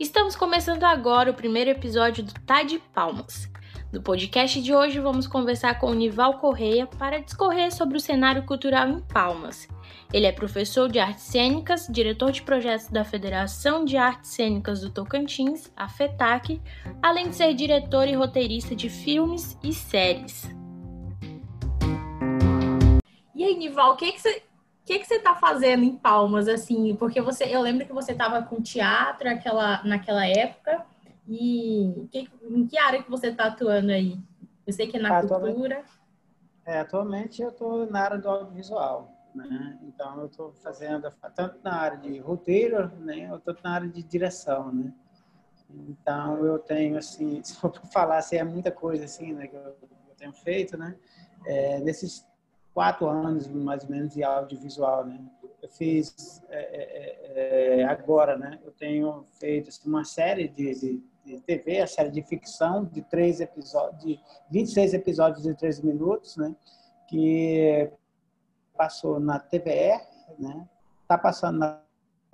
Estamos começando agora o primeiro episódio do Tá de Palmas. No podcast de hoje vamos conversar com o Nival Correia para discorrer sobre o cenário cultural em Palmas. Ele é professor de artes cênicas, diretor de projetos da Federação de Artes Cênicas do Tocantins, a FETAC, além de ser diretor e roteirista de filmes e séries. E aí, Nival, o que, que você que, que você está fazendo em Palmas, assim? Porque você, eu lembro que você estava com teatro naquela, naquela época. E que, em que área que você está atuando aí? Eu sei que é na atualmente, cultura. É, atualmente eu estou na área do audiovisual. Né? Então eu estou fazendo tanto na área de roteiro, né? Eu estou na área de direção, né? Então eu tenho assim, se for falar, assim, é muita coisa assim, né? Que eu, eu tenho feito, né? É, nesses quatro anos mais ou menos de audiovisual, né? Eu fiz é, é, é, é, agora, né? Eu tenho feito assim, uma série de, de, de, TV, a série de ficção de três episódios, de 26 episódios de três minutos, né? Que passou na TVR, né? Tá passando na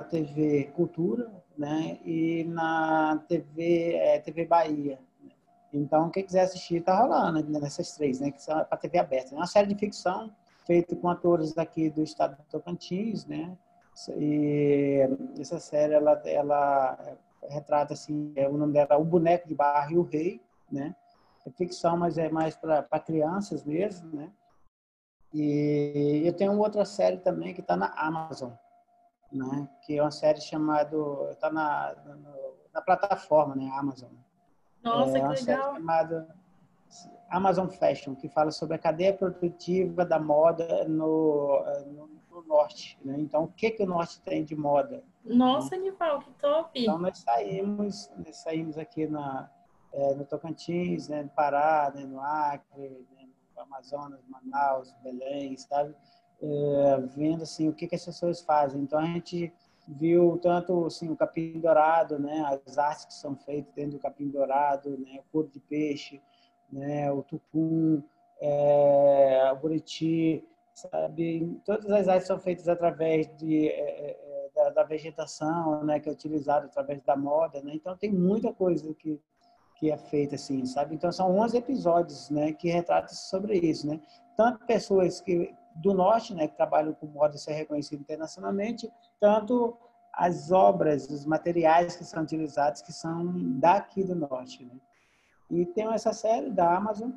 TV Cultura, né? E na TV é, TV Bahia, então, quem quiser assistir, tá rolando nessas três, né? Que são para TV aberta. É uma série de ficção feita com atores daqui do estado do Tocantins, né? E essa série, ela, ela retrata, assim, é, o nome dela O Boneco de Barra e o Rei, né? É ficção, mas é mais para crianças mesmo, né? E eu tenho outra série também que está na Amazon, né? Que é uma série chamada... Está na, na, na plataforma, né? Amazon. Nossa, é que legal. chamada Amazon Fashion, que fala sobre a cadeia produtiva da moda no, no, no norte. Né? Então, o que, que o norte tem de moda? Nossa, Nival, que top! Então, nós saímos, nós saímos aqui na, é, no Tocantins, né, no Pará, né, no Acre, né, no Amazonas, Manaus, Belém, sabe? É, vendo assim, o que, que as pessoas fazem. Então, a gente viu tanto assim, o capim dourado, né, as artes que são feitas dentro do capim dourado, né, o couro de peixe, né, o tucum, é, o buriti, sabe? Todas as artes são feitas através de, é, é, da, da, vegetação, né, que é utilizada através da moda, né? Então tem muita coisa que que é feita assim, sabe? Então são 11 episódios, né, que retratam sobre isso, né? Tanto pessoas que do norte, né, que trabalham com moda ser reconhecido internacionalmente, tanto as obras, os materiais que são utilizados que são daqui do norte. Né? E tem essa série da Amazon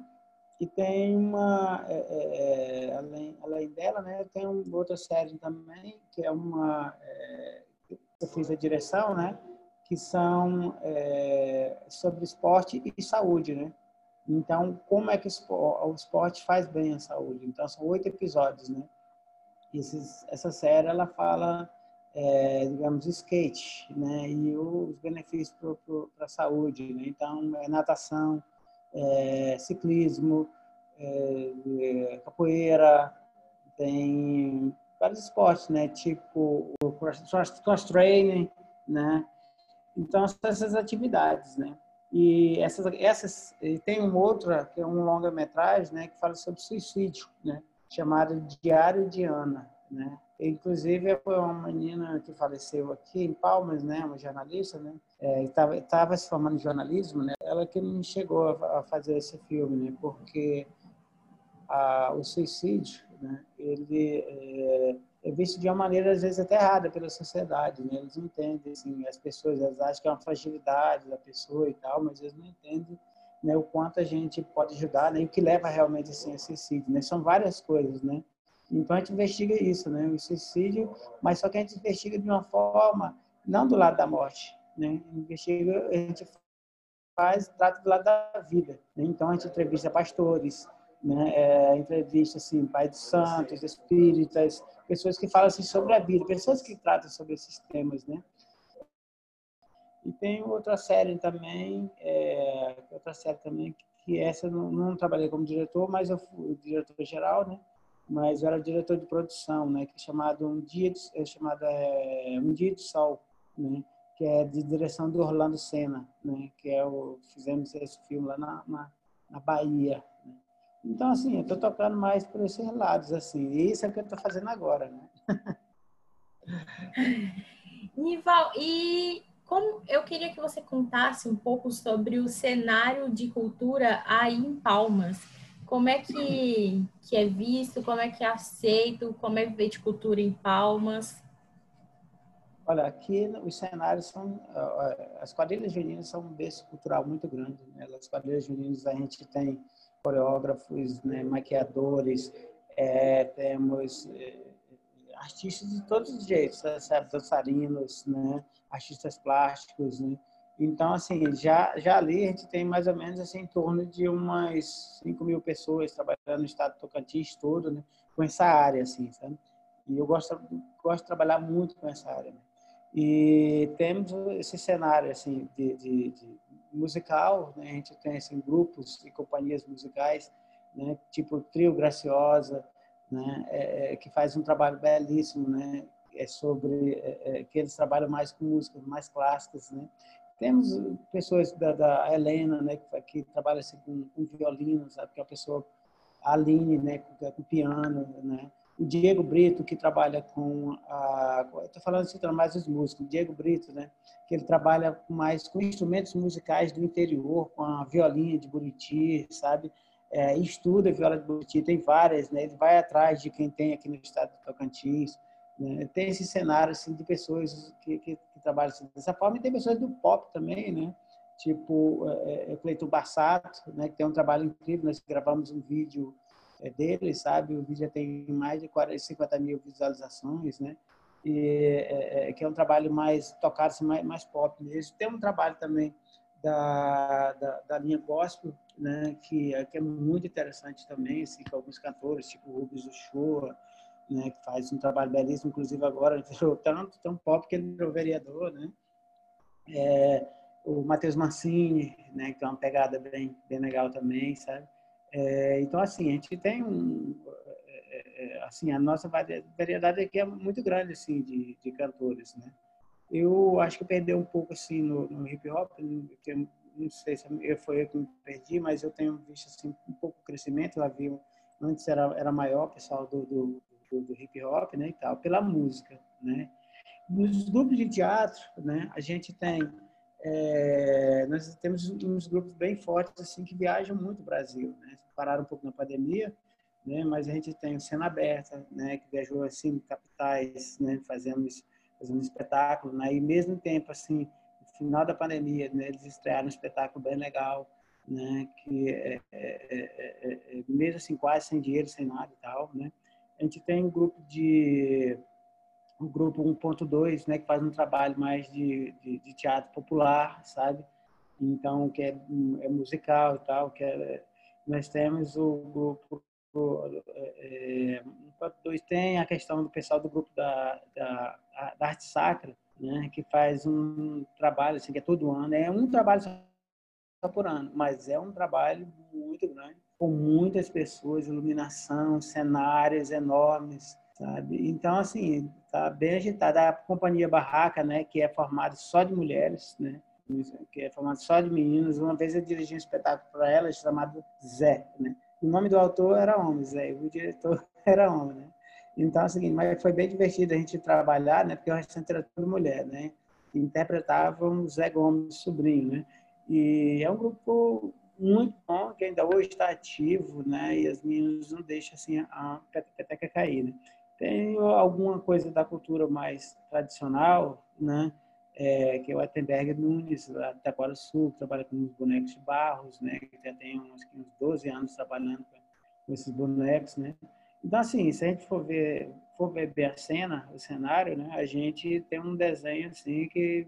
e tem uma, é, é, é além, além dela, né, tem outra série também que é uma, é, eu fiz a direção, né, que são é, sobre esporte e saúde, né? Então, como é que o esporte faz bem à saúde? Então, são oito episódios, né? Esses, essa série, ela fala, é, digamos, skate, né? E os benefícios para a saúde, né? Então, é natação, é, ciclismo, é, capoeira, tem vários esportes, né? Tipo o cross, cross training, né? Então, essas atividades, né? E essas, essas e tem uma outra que é um longa-metragem, né, que fala sobre suicídio, né, chamada Diário de Ana, né. Inclusive foi uma menina que faleceu aqui em Palmas, né, uma jornalista, né, estava é, estava se formando em jornalismo, né, ela que me chegou a, a fazer esse filme, né, porque a, o suicídio, né, ele é, é visto de uma maneira às vezes até errada pela sociedade, né? Eles não entendem assim, as pessoas elas acham que é uma fragilidade da pessoa e tal, mas eles não entendem né, o quanto a gente pode ajudar, né? E o que leva realmente assim, a suicídio, né? São várias coisas, né? Então a gente investiga isso, né? O suicídio, mas só que a gente investiga de uma forma não do lado da morte, né? Investiga, a gente faz, trata do lado da vida. Né? Então a gente entrevista pastores, né? É, entrevista assim, pai de santos, espíritas, pessoas que falam assim, sobre a vida, pessoas que tratam sobre esses temas, né? E tem outra série também, é, outra série também que essa não, não trabalhei como diretor, mas eu fui diretor geral, né? Mas eu era diretor de produção, né? Que é chamado um dia de, é chamada é, um dia de sol, né? Que é de direção do Orlando Senna, né? Que é o fizemos esse filme lá na, na, na Bahia, então, assim, eu estou tocando mais por esses lados, assim. E isso é o que eu estou fazendo agora, né? Nival, e como eu queria que você contasse um pouco sobre o cenário de cultura aí em Palmas. Como é que, que é visto, como é que é aceito, como é viver de cultura em Palmas? Olha, aqui os cenários são. As quadrilhas juninas são um berço cultural muito grande. Né? As quadrilhas juninas a gente tem coreógrafos, né, maquiadores, é, temos é, artistas de todos os jeitos, sabe? dançarinos, né? artistas plásticos. Né? Então, assim, já, já ali a gente tem mais ou menos assim, em torno de umas 5 mil pessoas trabalhando no estado do Tocantins todo, né? com essa área, assim, sabe? E eu gosto, gosto de trabalhar muito com essa área. Né? E temos esse cenário, assim, de, de, de musical, né? A gente tem, assim, grupos e companhias musicais, né? Tipo Trio Graciosa, né? É, é, que faz um trabalho belíssimo, né? É sobre é, é, que eles trabalham mais com músicas mais clássicas, né? Temos pessoas da, da Helena, né? Que, que trabalha assim, com, com violino, sabe? Que é uma pessoa a Aline, né? Com, com piano, né? O Diego Brito, que trabalha com a. Estou falando assim, mais os músicos. O Diego Brito, né? Que ele trabalha mais com instrumentos musicais do interior, com a violinha de Buriti, sabe? é, estuda viola de Buriti, tem várias, né? Ele vai atrás de quem tem aqui no estado do Tocantins. Né? Tem esse cenário assim, de pessoas que, que, que trabalham assim, dessa forma e tem pessoas do pop também, né? Tipo é, é, Cleiton Bassato, né? Que tem um trabalho incrível. Nós gravamos um vídeo dele, sabe? O vídeo já tem mais de 40, 50 mil visualizações, né? E, é, é, que é um trabalho mais tocado, mais, mais pop mesmo. Tem um trabalho também da, da, da linha gospel, né, que, que, é muito interessante também, assim, com alguns cantores, tipo o Rubens Uchoa, né, que faz um trabalho belíssimo, inclusive agora virou tanto tão pop que ele virou vereador, né? É, o Matheus Mancini, né, que é uma pegada bem, bem legal também, sabe? É, então, assim, a gente tem um... É, é assim, a nossa variedade aqui é muito grande, assim, de, de cantores, né? Eu acho que perdeu um pouco, assim, no, no hip hop, porque não sei se foi eu que me perdi, mas eu tenho visto assim, um pouco crescimento. Eu havia, antes era, era maior o pessoal do, do, do, do, hip hop né, e tal, pela música. Né? Nos grupos de teatro, né, a gente tem. É, nós temos uns grupos bem fortes assim que viajam muito o Brasil. Né? Pararam um pouco na pandemia, né, mas a gente tem o Cena Aberta, né, que viajou assim capitais, né, fazendo, espetáculo. Né? E mesmo tempo assim final da pandemia, né, eles estrearam um espetáculo bem legal, né, que é, é, é, é, mesmo assim quase sem dinheiro, sem nada e tal, né. A gente tem um grupo de o grupo 1.2, né, que faz um trabalho mais de, de, de, teatro popular, sabe? Então, que é, é musical e tal, que é, nós temos o grupo é, 1.2 tem a questão do pessoal do grupo da, da, da arte sacra, né, que faz um trabalho assim, que é todo ano, é um trabalho só por ano, mas é um trabalho muito grande, com muitas pessoas, iluminação, cenários enormes, sabe? Então, assim, tá bem agitada. A Companhia Barraca, né, que é formada só de mulheres, né, que é formada só de meninos. Uma vez eu dirigi um espetáculo para elas chamado Zé, né? O nome do autor era homem, Zé, e o diretor era homem, né? Então, assim, mas foi bem divertido a gente trabalhar, né? Porque o restante era tudo mulher, né? Interpretavam Zé Gomes, sobrinho, né? E é um grupo muito bom, que ainda hoje está ativo, né? E as meninas não deixam, assim, a peteca cair, né? Tem alguma coisa da cultura mais tradicional, né? É, que é o Ettenberg Nunes, lá de Taquara Sul, que trabalha com os bonecos de barros, né? Que já tem uns, uns 12 anos trabalhando com esses bonecos, né? Então, assim, se a gente for ver, for ver a cena, o cenário, né, a gente tem um desenho, assim, que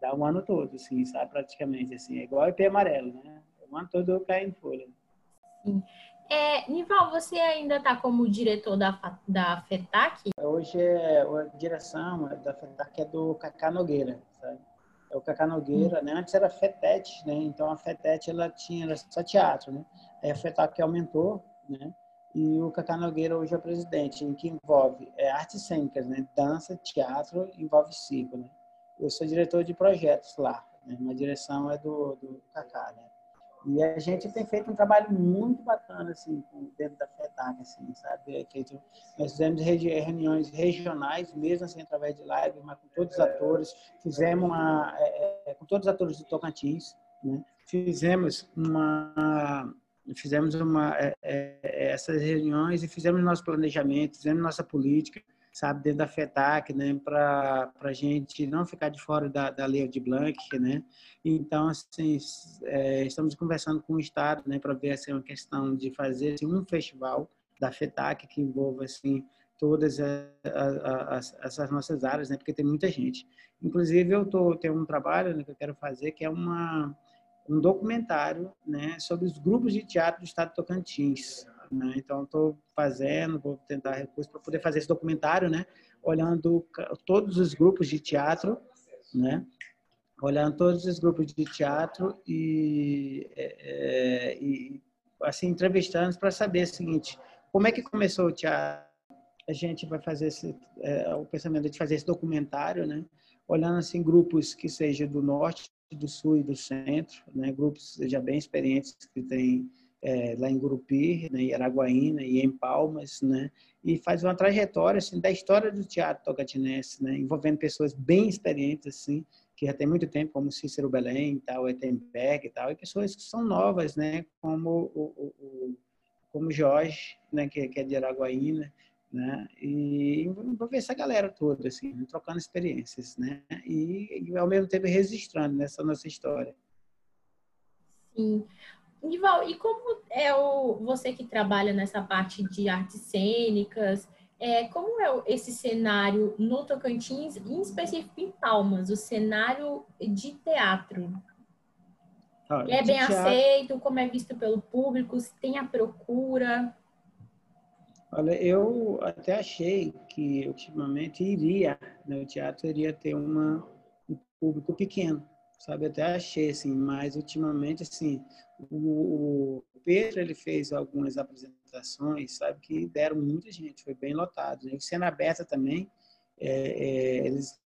dá o ano todo, assim, sabe, praticamente, assim, é igual IP amarelo, né? O ano todo cai em folha. Sim. É, Nival, você ainda está como diretor da, da FETAC? Hoje é, a direção da FETAC é do Cacá Nogueira, sabe? É o Cacá Nogueira, hum. né? Antes era FETET, né? Então a FETET, ela tinha era só teatro, né? Aí a FETAC aumentou, né? e o Cacá Nogueira hoje é presidente, em que envolve é, artes cênicas, né? dança, teatro, envolve circo. Né? Eu sou diretor de projetos lá, né? uma direção é do, do Cacá. Né? E a gente tem feito um trabalho muito bacana, assim, dentro da FETAC, assim, sabe? É nós fizemos reuniões regionais, mesmo assim, através de live, mas com todos os atores. Fizemos uma, é, é, com todos os atores do Tocantins, né? Fizemos uma fizemos uma, é, é, essas reuniões e fizemos nosso planejamento, fizemos nossa política, sabe, dentro da FETAC, né, para a gente não ficar de fora da, da lei de Blanc, né. Então, assim, é, estamos conversando com o Estado, né, para ver, assim, uma questão de fazer assim, um festival da FETAC que envolva, assim, todas as, essas nossas áreas, né, porque tem muita gente. Inclusive, eu tô, tenho um trabalho né, que eu quero fazer, que é uma, um documentário né, sobre os grupos de teatro do Estado de Tocantins. Né? Então, estou fazendo, vou tentar recursos para poder fazer esse documentário, né? olhando todos os grupos de teatro, né? olhando todos os grupos de teatro e, é, é e assim entrevistando para saber o seguinte: como é que começou o teatro? A gente vai fazer esse, é, o pensamento de fazer esse documentário, né? olhando assim grupos que sejam do norte, do sul e do centro, né? grupos já bem experientes que têm é, lá em Gurupi, né, em Araguaína e em Palmas, né, e faz uma trajetória assim, da história do teatro tocatinense, né, envolvendo pessoas bem experientes, assim, que já tem muito tempo, como Cícero Belém, tal, Etenberg e tal, e pessoas que são novas, né, como o, o, o como Jorge, né, que, que, é de Araguaína, né, e envolver essa galera toda, assim, trocando experiências, né, e, e ao mesmo tempo registrando nessa nossa história. Sim. Nival, e como é o você que trabalha nessa parte de artes cênicas, é, como é esse cenário no Tocantins, em específico em Palmas, o cenário de teatro? Ah, é bem teatro... aceito? Como é visto pelo público? Se tem a procura? Olha, eu até achei que ultimamente iria, né, o teatro iria ter uma, um público pequeno, sabe? Até achei, assim, mas ultimamente, assim, o, Pedro, ele fez algumas apresentações, sabe, que deram muita gente, foi bem lotado. Né? Cena aberta também, é, é, eles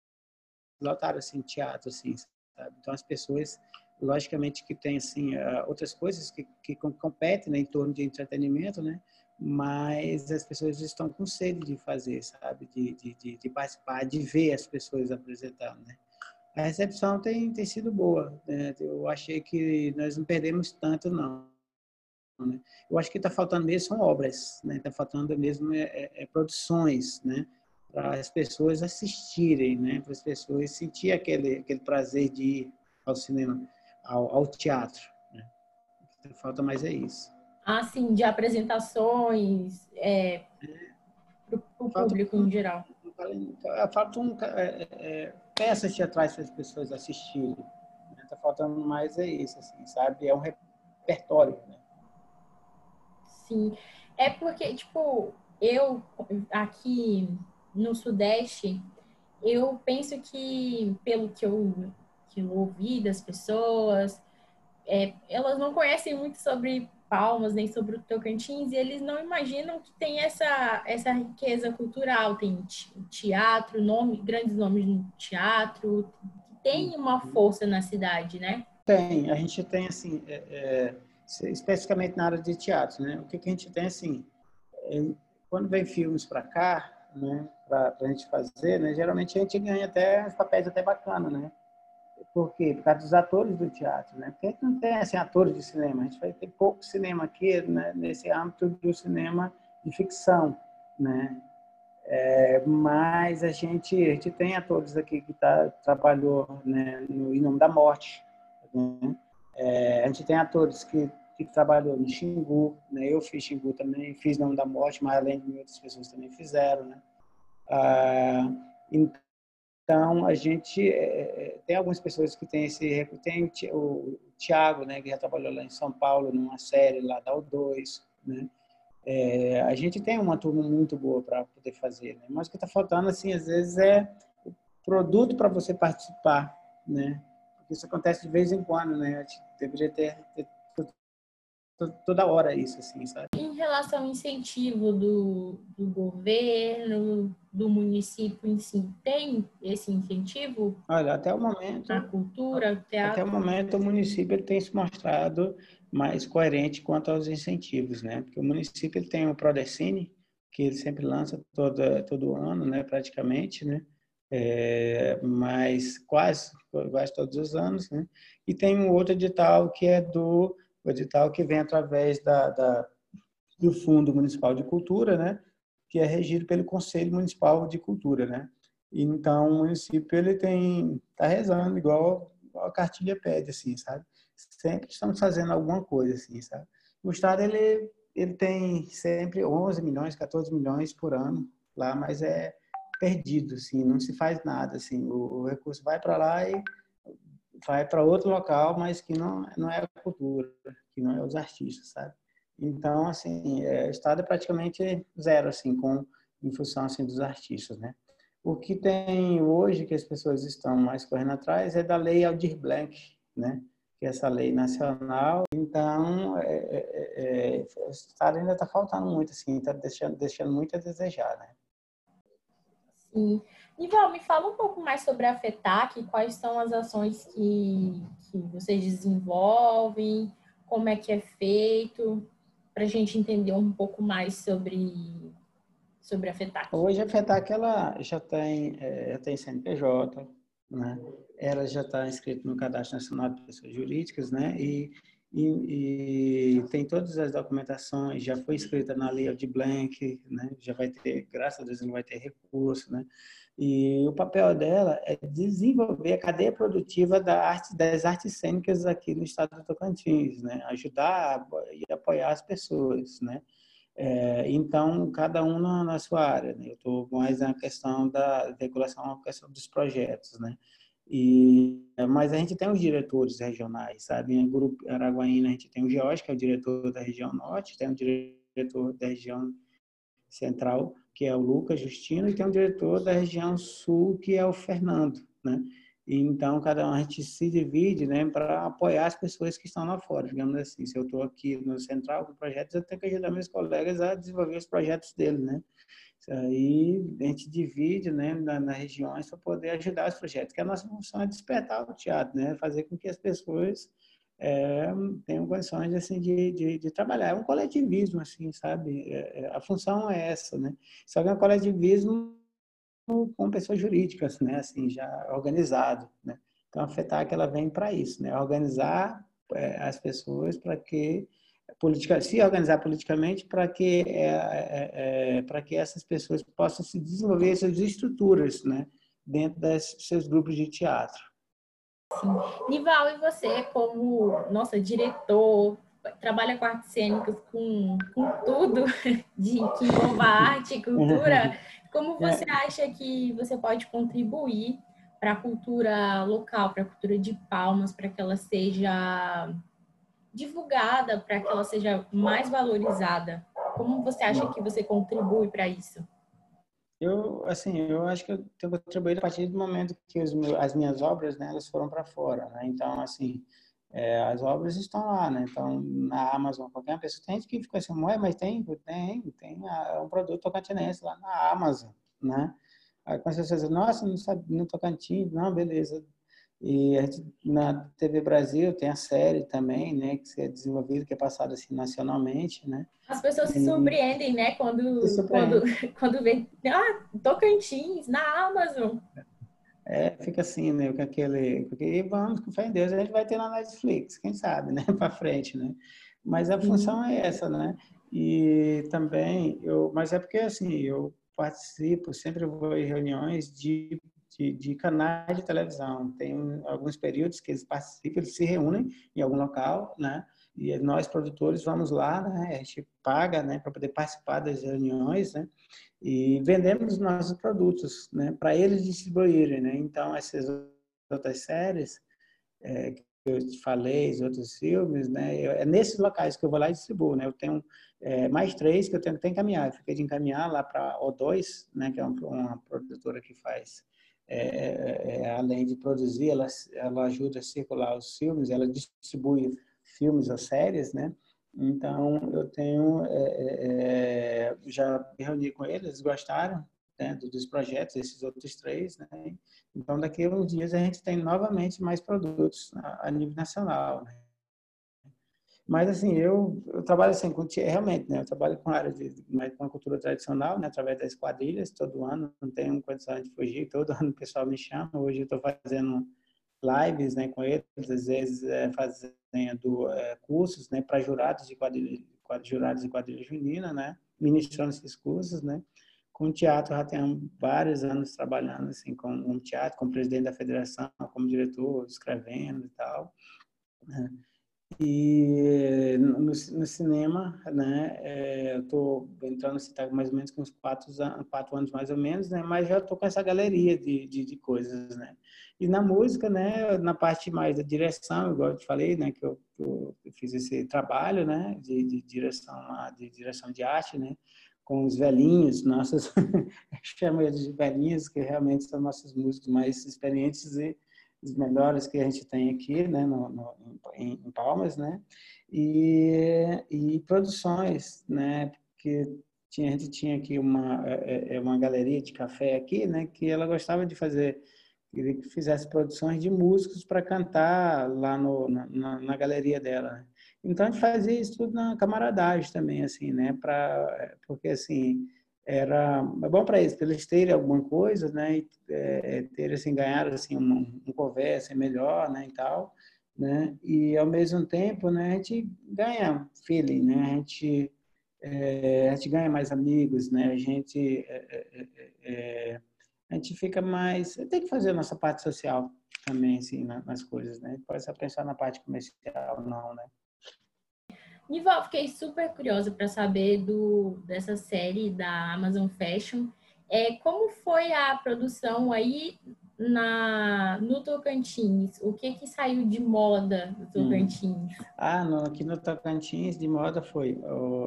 lotaram, assim, teatro, assim, sabe? Então, as pessoas, logicamente, que tem, assim, outras coisas que, que competem né, em torno de entretenimento, né? Mas as pessoas estão com sede de fazer, sabe? De, de, de participar, de ver as pessoas apresentando, né? A recepção tem, tem sido boa. Né? Eu achei que nós não perdemos tanto, não. Né? Eu acho que está faltando mesmo são obras, está né? Tá faltando mesmo é, é, é produções, né? para as pessoas assistirem, né? para as pessoas sentir aquele, aquele prazer de ir ao cinema, ao, ao teatro. Né? O que falta mais é isso. Ah, sim, de apresentações é, para o público em geral. Falta um, é, é, peças teatrais para as pessoas assistirem. Está né? faltando mais é isso, assim, sabe? É um repertório, né? Sim. É porque, tipo, eu aqui no Sudeste, eu penso que, pelo que eu, que eu ouvi das pessoas, é, elas não conhecem muito sobre Palmas, nem sobre o Tocantins, e eles não imaginam que tem essa, essa riqueza cultural, tem teatro, nome, grandes nomes no teatro, tem uma força na cidade, né? Tem, a gente tem, assim, é, é, especificamente na área de teatro, né? O que, que a gente tem, assim, é, quando vem filmes para cá, né, para a gente fazer, né, geralmente a gente ganha até os papéis até bacana, né? Por quê? Por causa dos atores do teatro, né? Porque a gente não tem assim, atores de cinema. A gente vai ter pouco cinema aqui né, nesse âmbito do cinema de ficção, né? É, mas a gente, a gente tem atores aqui que tá, trabalhou né, no Em Nome da Morte. Né? É, a gente tem atores que, que trabalhou no Xingu, né? eu fiz Xingu também, fiz Nome da Morte, mas além de outras pessoas também fizeram. Né? Ah, então, então, a gente é, é, tem algumas pessoas que têm esse. Tem o Tiago, né, que já trabalhou lá em São Paulo, numa série lá da O2. Né? É, a gente tem uma turma muito boa para poder fazer, né? mas o que está faltando, assim, às vezes, é o produto para você participar. Né? Isso acontece de vez em quando. Né? A gente deveria ter, ter toda hora isso, assim, sabe? Em relação ao incentivo do, do governo, do município em si, tem esse incentivo? Olha, até o momento... A cultura, teatro? Até o momento, o município tem se mostrado mais coerente quanto aos incentivos, né? Porque o município ele tem o Prodecine, que ele sempre lança todo, todo ano, né, praticamente, né? É, mas quase, quase todos os anos, né? E tem um outro edital que é do o edital que vem através da, da, do Fundo Municipal de Cultura, né? Que é regido pelo Conselho Municipal de Cultura, né? Então o município ele tem tá rezando igual, igual a cartilha pede, assim, sabe? Sempre estamos fazendo alguma coisa, assim, sabe? O estado ele ele tem sempre 11 milhões, 14 milhões por ano lá, mas é perdido, assim, não se faz nada, assim, o, o recurso vai para lá e vai para outro local, mas que não, não é a cultura, que não é os artistas, sabe? Então, assim, é, o Estado é praticamente zero, assim, com, em função, assim, dos artistas, né? O que tem hoje, que as pessoas estão mais correndo atrás, é da lei Aldir Blanc, né? Que é essa lei nacional. Então, é, é, é, o Estado ainda está faltando muito, assim, está deixando, deixando muito a desejar, né? Sim. Nival, me fala um pouco mais sobre a FETAC, quais são as ações que, que vocês desenvolvem, como é que é feito, para a gente entender um pouco mais sobre, sobre a FETAC. Hoje a FETAC ela já tem, é, tem CNPJ, né? ela já está inscrita no Cadastro Nacional de Pessoas Jurídicas, né? e e, e, tem todas as documentações, já foi escrita na lei de Blank, né? já vai ter, graças a Deus, não vai ter recurso, né? E o papel dela é desenvolver a cadeia produtiva da arte, das artes cênicas aqui no estado do Tocantins, né? Ajudar e apoiar as pessoas, né? É, então, cada um na, na sua área, né? Eu estou mais na questão da regulação, na questão dos projetos, né? E, mas a gente tem os diretores regionais, sabe? Em Grupo Araguaína a gente tem o George, que é o diretor da região norte, tem o diretor da região central, que é o Lucas Justino, e tem o diretor da região sul, que é o Fernando, né? Então, cada um a gente se divide, né, para apoiar as pessoas que estão lá fora, digamos assim. Se eu estou aqui no central com projetos, eu tenho que ajudar meus colegas a desenvolver os projetos deles, né? Aí a gente divide né, na, nas regiões para poder ajudar os projetos, que a nossa função é despertar o teatro, né, fazer com que as pessoas é, tenham condições assim de, de, de, trabalhar. É um coletivismo, assim, sabe? É, é a função é essa, né? Só que é um coletivismo com pessoas jurídicas, né? Assim, já organizado, né? Então a FETAC ela vem para isso, né? Organizar é, as pessoas para que politica, se organizar politicamente para que é, é, para que essas pessoas possam se desenvolver suas estruturas, né, dentro dos seus grupos de teatro. Sim. Nival, e você como nossa diretor trabalha com artes cênicas com, com tudo de que envolva arte e cultura, como você é. acha que você pode contribuir para a cultura local, para a cultura de Palmas, para que ela seja divulgada para que ela seja mais valorizada? Como você acha que você contribui para isso? Eu, assim, eu acho que eu tenho contribuído a partir do momento que os as minhas obras, né, elas foram para fora, né? Então, assim, é, as obras estão lá, né? Então, na Amazon, qualquer pessoa tem gente que fica assim, mas tem, tem, tem é um produto tocantinense lá na Amazon, né? Aí quando diz, nossa, não sabe, no Tocantins, não, beleza, e na TV Brasil tem a série também, né, que é desenvolvida, que é passada assim nacionalmente, né? As pessoas se surpreendem, né, quando quando quando vê, ah, Tocantins na Amazon. É, fica assim, né, com aquele, porque vamos, com fé em Deus, a gente vai ter na Netflix, quem sabe, né, para frente, né? Mas a função é essa, né? E também eu, mas é porque assim, eu participo, sempre vou em reuniões de de, de, canais de televisão. Tem alguns períodos que eles participam, eles se reúnem em algum local, né? E nós, produtores, vamos lá, né? A gente paga, né? Para poder participar das reuniões, né? E vendemos nossos produtos, né? Para eles distribuírem, né? Então, essas outras séries é, que eu te falei, os outros filmes, né? É nesses locais que eu vou lá e distribuo, né? Eu tenho é, mais três que eu tenho que encaminhar. Eu fiquei de encaminhar lá para O2, né? Que é uma, uma produtora que faz é, é, é, além de produzir, ela, ela ajuda a circular os filmes, ela distribui filmes ou séries, né? Então, eu tenho, é, é, é já me reuni com eles, eles gostaram né, dos projetos, esses outros três, né? Então, daqui a uns dias a gente tem novamente mais produtos a, a nível nacional, né? Mas, assim, eu, eu trabalho assim, com, realmente, né? Eu trabalho com a área de, com a cultura tradicional, né? Através das quadrilhas, todo ano, não tenho condição de fugir, todo ano o pessoal me chama. Hoje eu estou fazendo lives, né, com eles, às vezes é, fazendo é, cursos, né, para jurados de quadrilha, jurados de quadrilha junina, né? Ministrando esses cursos, né? Com teatro, já tenho vários anos trabalhando, assim, com um teatro, como presidente da federação, como diretor, escrevendo e tal. E no, no, cinema, né, é, eu tô entrando assim, tá mais ou menos com uns quatro, quatro anos mais ou menos, né, mas já tô com essa galeria de, de, de, coisas, né. E na música, né, na parte mais da direção, igual eu te falei, né, que eu, eu, fiz esse trabalho, né, de, de, direção, de direção de arte, né, com os velhinhos, nossos, chamo eles de velhinhos, que realmente são nossos músicos mais experientes e os melhores que a gente tem aqui, né, no, no em, em, Palmas, né, e, e produções, né, porque tinha, a gente tinha aqui uma, é, é, é uma galeria de café aqui, né, que ela gostava de fazer, que fizesse produções de músicos para cantar lá no, na, na, galeria dela. Né. Então a gente fazia isso tudo na camaradagem também, assim, né, para porque assim era é bom para eles, para eles terem alguma coisa, né, e é, ter assim ganhar assim um, um conversa melhor, né, e tal, né, e ao mesmo tempo, né, a gente ganha feeling, né, a gente é, a gente ganha mais amigos, né, a gente é, é, é a gente fica mais tem que fazer a nossa parte social também assim nas coisas, né, pode só pensar na parte comercial não, né. Nival, fiquei super curiosa para saber do, dessa série da Amazon Fashion. É, como foi a produção aí na, no Tocantins? O que que saiu de moda no hum. Tocantins? Hum. Ah, no, aqui no Tocantins de moda foi,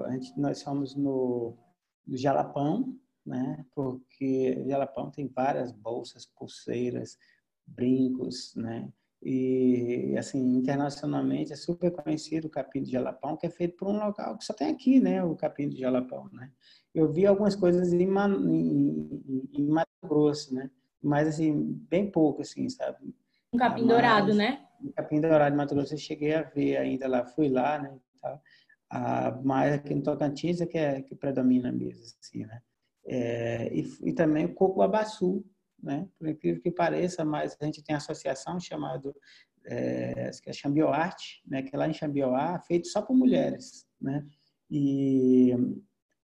a gente, nós fomos no, no Jalapão, né? Porque Jalapão tem várias bolsas, pulseiras, brincos, né? E, assim, internacionalmente é super conhecido o capim de jalapão, que é feito por um local que só tem aqui, né? O capim de jalapão, né? Eu vi algumas coisas em, em, em Mato Grosso, né? Mas, assim, bem pouco, assim, sabe? Um capim Mas, dourado, né? Um capim dourado de Mato Grosso eu cheguei a ver ainda lá, fui lá, né? Ah, mas aqui no Tocantins é que, é que predomina mesmo, assim, né? É, e, e também o coco abaçu, né? Por incrível que pareça, mas a gente tem associação chamada é, que é né? Que é lá em Xambioá, feito só por mulheres, né? E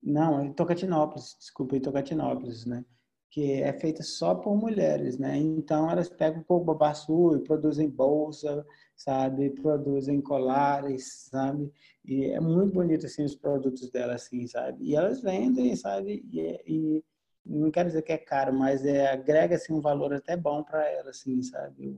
não, em Tocantinópolis, desculpa, em Tocantinópolis, né? Que é feita só por mulheres, né? Então elas pegam pouco babaçu e produzem bolsa, sabe? Produzem colares, sabe? E é muito bonito assim os produtos delas, assim, sabe? E elas vendem, sabe? E, e não quero dizer que é caro, mas é, agrega assim, um valor até bom para ela, assim, sabe?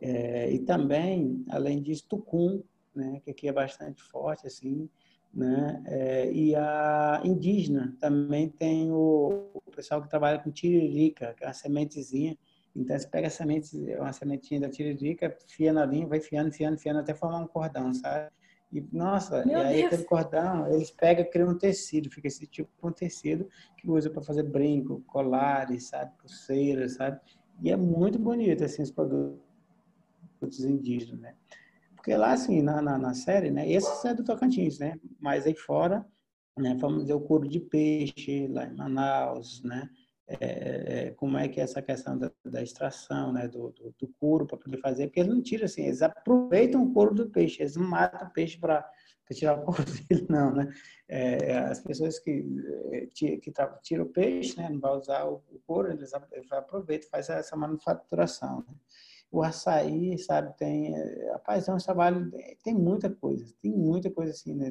É, e também, além disso, tucum, né, que aqui é bastante forte, assim, né? É, e a indígena também tem o, o, pessoal que trabalha com tiririca, que é uma sementezinha. Então, você pega a semente, uma sementinha da tiririca, fia na linha, vai fiando, fiando, fiando, até formar um cordão, sabe? E, nossa, Meu e aí Deus. aquele cordão, eles pegam, criam um tecido, fica esse tipo de um tecido que usa para fazer brinco, colares, sabe, pulseiras, sabe? E é muito bonito, assim, os produtos indígenas, né? Porque lá, assim, na, na, na série, né? Esse é do Tocantins, né? Mas aí fora, né? Vamos dizer, o couro de peixe lá em Manaus, né? É, é, como é que é essa questão da, da extração, né, do, do, do couro para poder fazer, porque eles não tiram assim, eles aproveitam o couro do peixe, eles não matam o peixe para tirar o couro dele, não, né? É, as pessoas que, é, que tiram o peixe, né, não vai usar o, o couro, eles, aproveitam, faz essa manufaturação. Né? O açaí, sabe, tem, é, rapaz, é um trabalho, tem muita coisa, tem muita coisa assim né,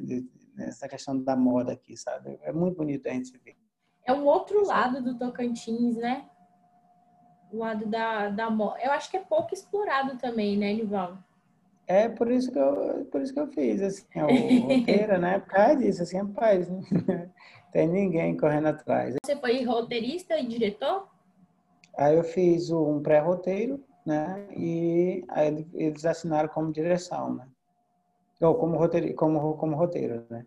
nessa questão da moda aqui, sabe? É muito bonito a gente ver. É um outro lado do Tocantins, né? O lado da, da. Eu acho que é pouco explorado também, né, Nival? É por isso que eu, por isso que eu fiz, assim, o roteiro, né? Por causa disso, assim, rapaz, tem ninguém correndo atrás. Você foi roteirista e diretor? Aí eu fiz um pré-roteiro, né? E aí eles assinaram como direção, né? Ou como roteiro, como, como roteiro, né?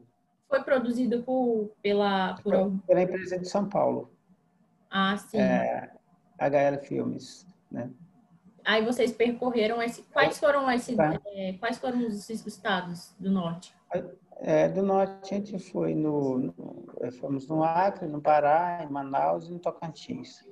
Foi produzido por, pela, por... pela empresa de São Paulo. Ah, sim. É, HL Filmes, né? Aí vocês percorreram esse, quais foram esse, tá. é, quais foram os estados do norte? É, do norte a gente foi no, no, fomos no Acre, no Pará, em Manaus e no Tocantins.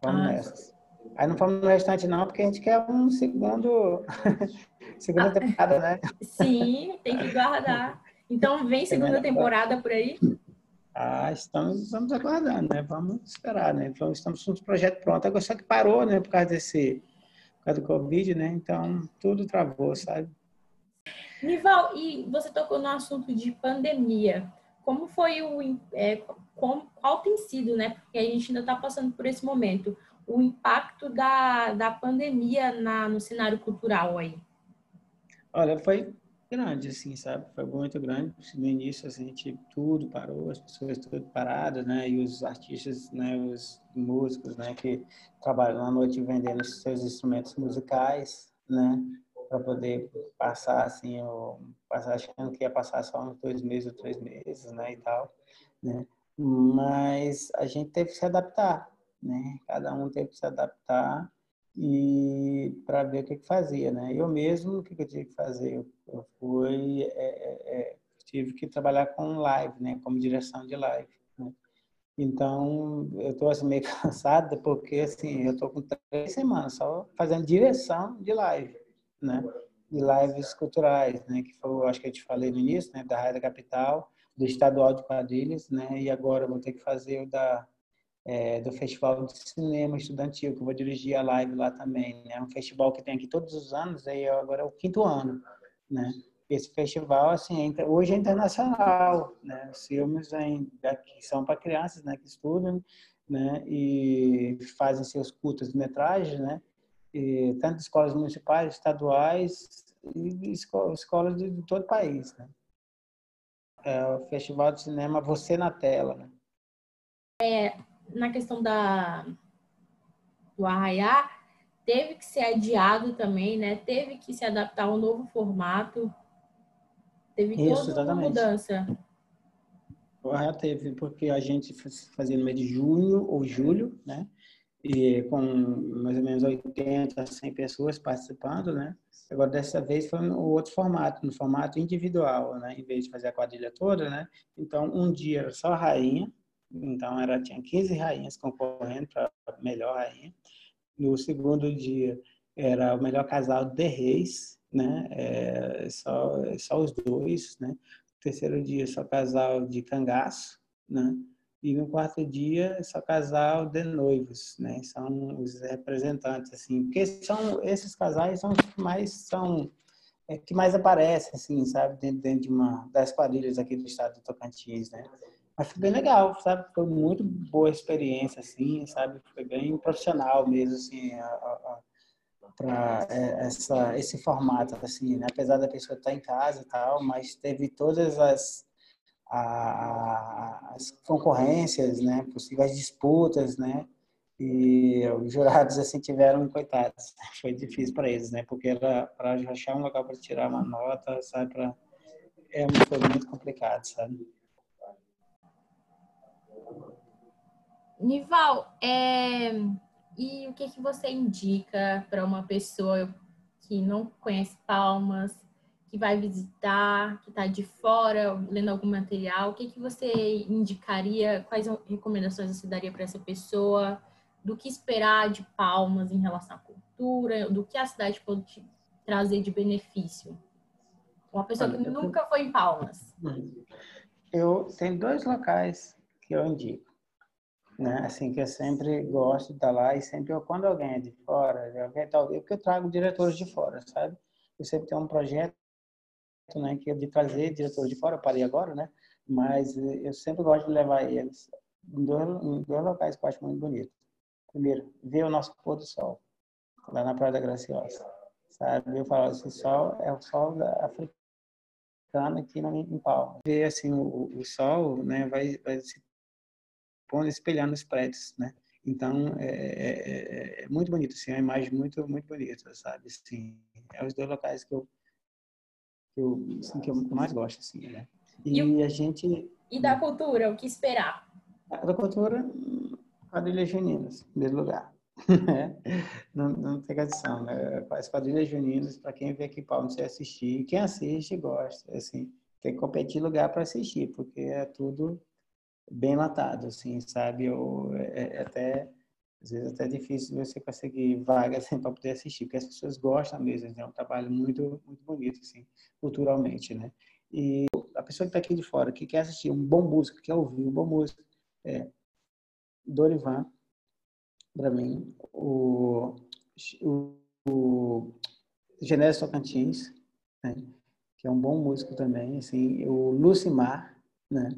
Vamos ah, nessas. Aí não fomos no restante não, porque a gente quer um segundo segunda ah, temporada, né? Sim, tem que guardar. Então vem segunda temporada por aí? Ah, estamos, estamos aguardando, né? Vamos esperar, né? Então, estamos com o projeto pronto. Agora só que parou, né? Por causa desse, por causa do Covid, né? Então, tudo travou, sabe? Nival, e você tocou no assunto de pandemia. Como foi o... É, como, qual tem sido, né? Porque a gente ainda está passando por esse momento. O impacto da, da pandemia na, no cenário cultural aí. Olha, foi grande, assim, sabe? Foi muito grande. No início, assim, a gente tudo parou, as pessoas tudo paradas, né? E os artistas, né? Os músicos, né? Que trabalham na noite vendendo seus instrumentos musicais, né? Para poder passar, assim, o, passar achando que ia passar só uns dois meses ou três meses, né? E tal, né? Mas a gente teve que se adaptar, né? Cada um teve que se adaptar e para ver o que, que fazia, né? Eu mesmo, o que, que eu tive que fazer? Eu, eu fui, é, é, é tive que trabalhar com live, né? Como direção de live. Né? Então, eu estou assim, meio cansada porque, assim, eu estou com três semanas só fazendo direção de live, né? De lives culturais, né? Que foi, acho que eu te falei no início, né? Da Raia da Capital, do Estadual de Quadrilhas, né? E agora eu vou ter que fazer o da é, do Festival de Cinema Estudantil, que eu vou dirigir a live lá também. É né? um festival que tem aqui todos os anos, aí agora é o quinto ano, né? Esse festival, assim, é, hoje é internacional, né? Os filmes que são para crianças, né? Que estudam, né? E fazem seus curtas de né? E, tanto escolas municipais, estaduais e escolas de, de todo o país, né? É o Festival de Cinema Você na Tela, né? É, na questão da do arraiá, teve que ser adiado também, né? Teve que se adaptar a um novo formato. Teve Isso, toda exatamente. uma mudança. O arraiá teve, porque a gente fazia no mês de junho ou julho, né? E com mais ou menos 80, 100 pessoas participando, né? Agora, dessa vez foi no outro formato, no formato individual, né? Em vez de fazer a quadrilha toda, né? Então, um dia era só a rainha, então, era, tinha 15 rainhas concorrendo para a melhor rainha. No segundo dia, era o melhor casal de reis, né? É, só, só os dois, né? No terceiro dia, só casal de cangaço, né? E no quarto dia, só casal de noivos, né? São os representantes, assim. Porque são, esses casais são os que mais são... É, que mais aparecem, assim, sabe? Dentro, dentro de uma das quadrilhas aqui do estado do Tocantins, né? Mas foi bem legal, sabe? Foi muito boa experiência, assim, sabe? Foi bem profissional mesmo, assim, para é, essa esse formato, assim, né? Apesar da pessoa estar em casa e tal, mas teve todas as a, as concorrências, né? Possíveis disputas, né? E os jurados, assim, tiveram, coitados, foi difícil para eles, né? Porque era para achar um local para tirar uma nota, sabe? Pra, é, foi muito complicado, sabe? Nival, é... e o que, que você indica para uma pessoa que não conhece Palmas, que vai visitar, que está de fora, lendo algum material? O que, que você indicaria? Quais recomendações você daria para essa pessoa? Do que esperar de Palmas em relação à cultura? Do que a cidade pode te trazer de benefício? Uma pessoa que nunca foi em Palmas. Eu tenho dois locais que eu indico né? Assim que eu sempre gosto de estar lá e sempre eu, quando alguém é de fora, alguém tá, porque eu trago diretores de fora, sabe? Eu sempre tenho um projeto, né, que é de trazer diretores de fora, eu parei agora, né? Mas eu sempre gosto de levar eles em dois, em dois locais que eu acho muito bonito. Primeiro, ver o nosso pôr do sol lá na Praia da Graciosa, sabe? Eu falo, esse sol é o sol da africana aqui em Palma. Ver assim o, o sol, né, vai, vai se pondo, espelhando os prédios, né? Então, é, é, é, é, muito bonito, assim, é uma imagem muito, muito bonita, sabe? Assim, é os dois locais que eu, que eu, assim, que eu mais gosto, assim, né? E, e a gente... E da cultura, o que esperar? Da cultura, quadrilhas juninas, em primeiro lugar. não, não tem condição, né? As quadrilhas juninas, para quem vem aqui para você assistir, quem assiste gosta, assim, tem que competir lugar para assistir, porque é tudo bem latado, assim, sabe? Ou é, é até às vezes até difícil você conseguir vaga assim, para poder assistir, porque as pessoas gostam mesmo, é um trabalho muito muito bonito assim, culturalmente, né? E a pessoa que está aqui de fora, que quer assistir um bom músico, quer ouvir um bom músico, é Dorivan, para mim, o, o, o Genésio Tocantins, né? que é um bom músico também, assim, o Lucimar, né?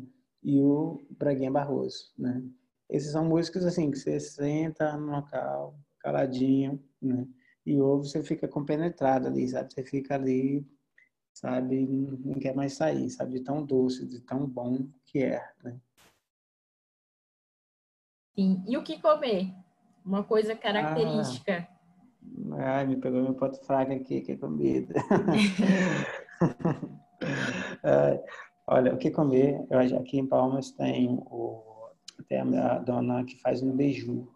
E o Braguinha Barroso, né? Esses são músicos assim que você senta no local, caladinho, né? E ouve, você fica compenetrado ali, sabe? Você fica ali, sabe? Não quer mais sair, sabe? De tão doce, de tão bom que é, né? Sim. E o que comer? Uma coisa característica. Ah, ai, me pegou meu ponto fraco aqui, que é comida. olha, o que comer? Eu, aqui em Palmas tem o tem a dona que faz um beiju,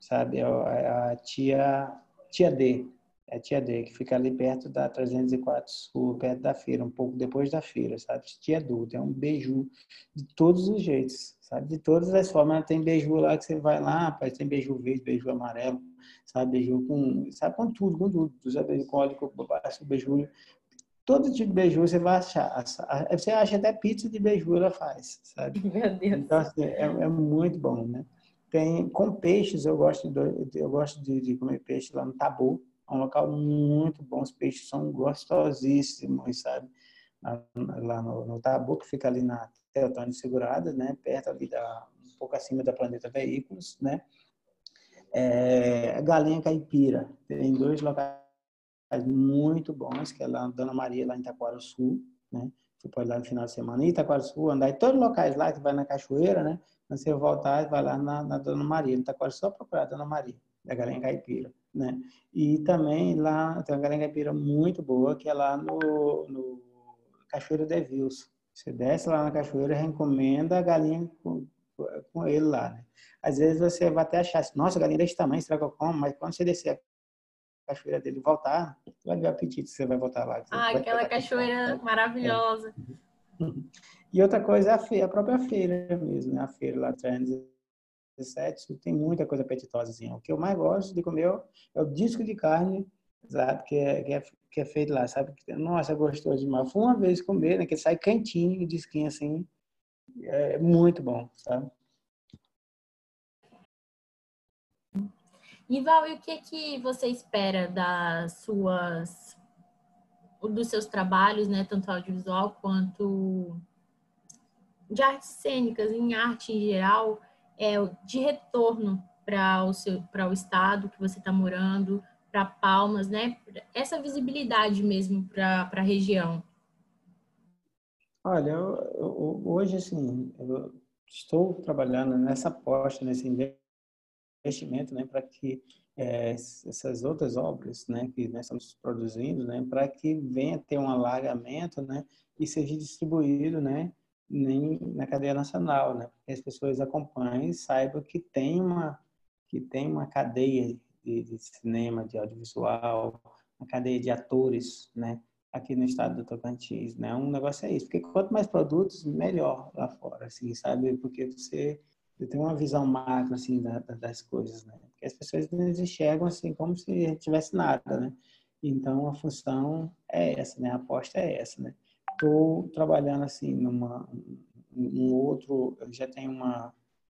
sabe? É, é a tia, tia D, é a tia D, que fica ali perto da 304 Sul, perto da feira, um pouco depois da feira, sabe? Tia Du, tem um beiju de todos os jeitos, sabe? De todas as formas. Tem beiju lá que você vai lá, rapaz, tem beiju verde, beiju amarelo, sabe? Beiju com, sabe? Com tudo, com tudo. Sabe? Com óleo, com beiju todo tipo de beiju você vai achar. Você acha até pizza de beiju ela faz, sabe? Meu Deus. Então, assim, é, é, muito bom, né? Tem, com peixes, eu gosto, de, eu gosto de, de comer peixe lá no Tabu. É um local muito bom, os peixes são gostosíssimos, sabe? Lá no, no Tabu, que fica ali na Teotônio Segurada, né? Perto ali da, um pouco acima da Planeta Veículos, né? É, galinha caipira. Tem dois locais muito bons, que é lá Dona Maria, lá em Itaquara Sul, né? Você pode ir lá no final de semana, em Itaquara Sul, andar em todos os locais lá, que vai na cachoeira, né? Quando você voltar, vai lá na, na Dona Maria, em Itaquara só procurar Dona Maria, da Galinha Caipira, né? E também lá tem uma Galinha Caipira muito boa, que é lá no, no Cachoeira de Vils. Você desce lá na cachoeira, recomenda a galinha com, com ele lá, né? Às vezes você vai até achar assim, nossa, a galinha desse tamanho, será que eu como? Mas quando você descer cachoeira dele voltar, vai ver apetite você vai voltar lá. Ah, aquela cachoeira maravilhosa. É. E outra coisa é a, feira, a própria feira mesmo, né? A feira lá 317 tem muita coisa apetitosa. Assim. O que eu mais gosto de comer é o disco de carne, exato, que é, que é, que é feito lá, sabe? Nossa, é gostoso demais. Fui uma vez comer, né? Que sai quentinho, disquinho assim. É muito bom, sabe? Nival, e o que que você espera das suas dos seus trabalhos, né, tanto audiovisual quanto de artes cênicas, em arte em geral, é, de retorno para o seu para o estado que você está morando, para Palmas, né? Essa visibilidade mesmo para a região. Olha, eu, eu, hoje assim, eu estou trabalhando nessa aposta, nesse investimento, né, para que é, essas outras obras, né, que nós estamos produzindo, né, para que venha ter um alargamento, né, e seja distribuído, né, na cadeia nacional, né, que as pessoas acompanhem e saibam que tem uma que tem uma cadeia de, de cinema, de audiovisual, uma cadeia de atores, né, aqui no estado do Tocantins, né, um negócio é isso, porque quanto mais produtos, melhor lá fora, assim, sabe, porque você eu tenho uma visão macro assim da, das coisas, né? Porque as pessoas nos enxergam assim como se tivesse nada, né? Então a função é essa, né? A aposta é essa, né? Estou trabalhando assim numa um outro, eu já tenho uma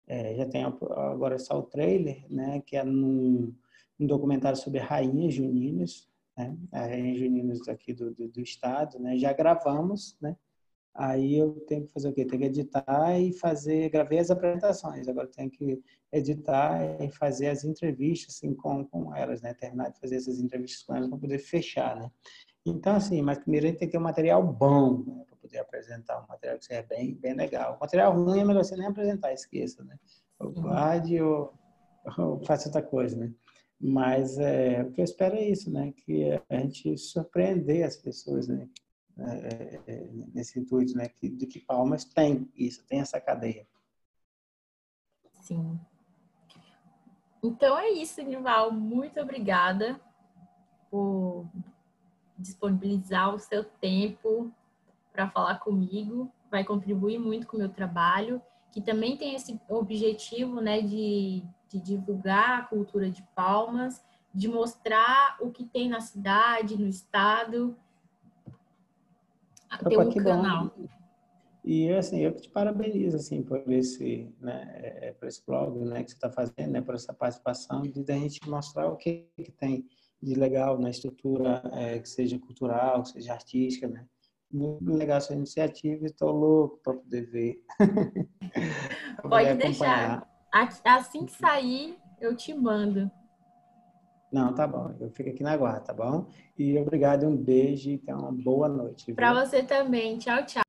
é, já tenho agora só o trailer, né? Que é num, um documentário sobre rainhas juninas, né? As rainhas juninas aqui do, do, do estado, né? Já gravamos, né? Aí eu tenho que fazer o quê? Tenho que editar e fazer, gravei as apresentações, agora tenho que editar e fazer as entrevistas assim, com, com elas, né? Terminar de fazer essas entrevistas com elas para poder fechar, né? Então, assim, mas primeiro a gente tem que ter um material bom né? para poder apresentar, um material que seja bem, bem legal. O material ruim é melhor você nem apresentar, esqueça, né? Ou guarde ou, ou faça outra coisa, né? Mas é, o que eu espero é isso, né? Que a gente surpreender as pessoas, né? É, é, nesse intuito, né, que, de que Palmas tem isso, tem essa cadeia. Sim. Então é isso, Nival. Muito obrigada por disponibilizar o seu tempo para falar comigo. Vai contribuir muito com o meu trabalho, que também tem esse objetivo né, de, de divulgar a cultura de Palmas, de mostrar o que tem na cidade, no estado. Ter um canal. Bom. E assim, eu te parabenizo assim por esse, né, é, por esse blog, né, que você está fazendo, né, por essa participação de a gente mostrar o que, que tem de legal na estrutura, é, que seja cultural, que seja artística, né. Muito legal essa iniciativa, estou louco para poder ver. Pode deixar. Assim que sair, eu te mando. Não, tá bom. Eu fico aqui na guarda, tá bom? E obrigado, um beijo e tenha uma boa noite. Para você também. Tchau, tchau.